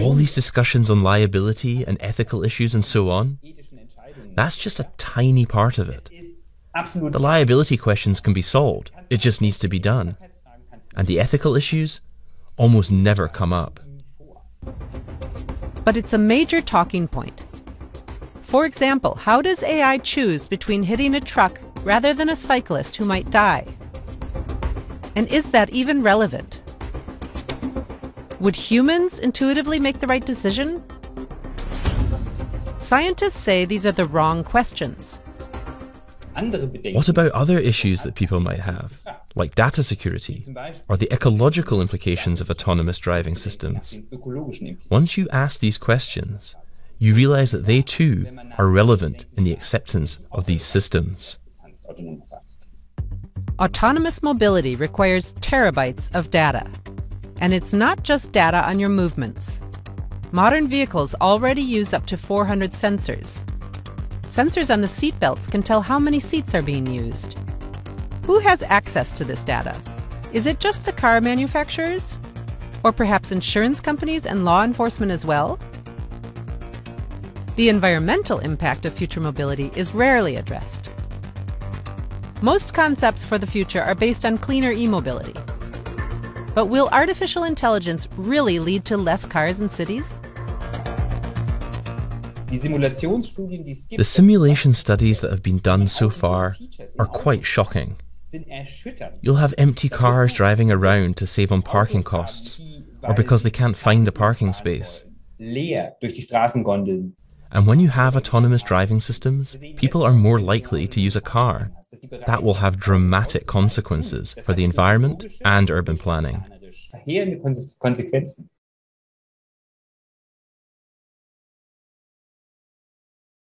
All these discussions on liability and ethical issues and so on, that's just a tiny part of it. The liability questions can be solved, it just needs to be done. And the ethical issues almost never come up. But it's a major talking point. For example, how does AI choose between hitting a truck rather than a cyclist who might die? And is that even relevant? Would humans intuitively make the right decision? Scientists say these are the wrong questions. What about other issues that people might have, like data security or the ecological implications of autonomous driving systems? Once you ask these questions, you realize that they too are relevant in the acceptance of these systems. Autonomous mobility requires terabytes of data. And it's not just data on your movements. Modern vehicles already use up to 400 sensors. Sensors on the seatbelts can tell how many seats are being used. Who has access to this data? Is it just the car manufacturers? Or perhaps insurance companies and law enforcement as well? The environmental impact of future mobility is rarely addressed. Most concepts for the future are based on cleaner e mobility. But will artificial intelligence really lead to less cars in cities? The simulation studies that have been done so far are quite shocking. You'll have empty cars driving around to save on parking costs, or because they can't find a parking space. And when you have autonomous driving systems, people are more likely to use a car. That will have dramatic consequences for the environment and urban planning.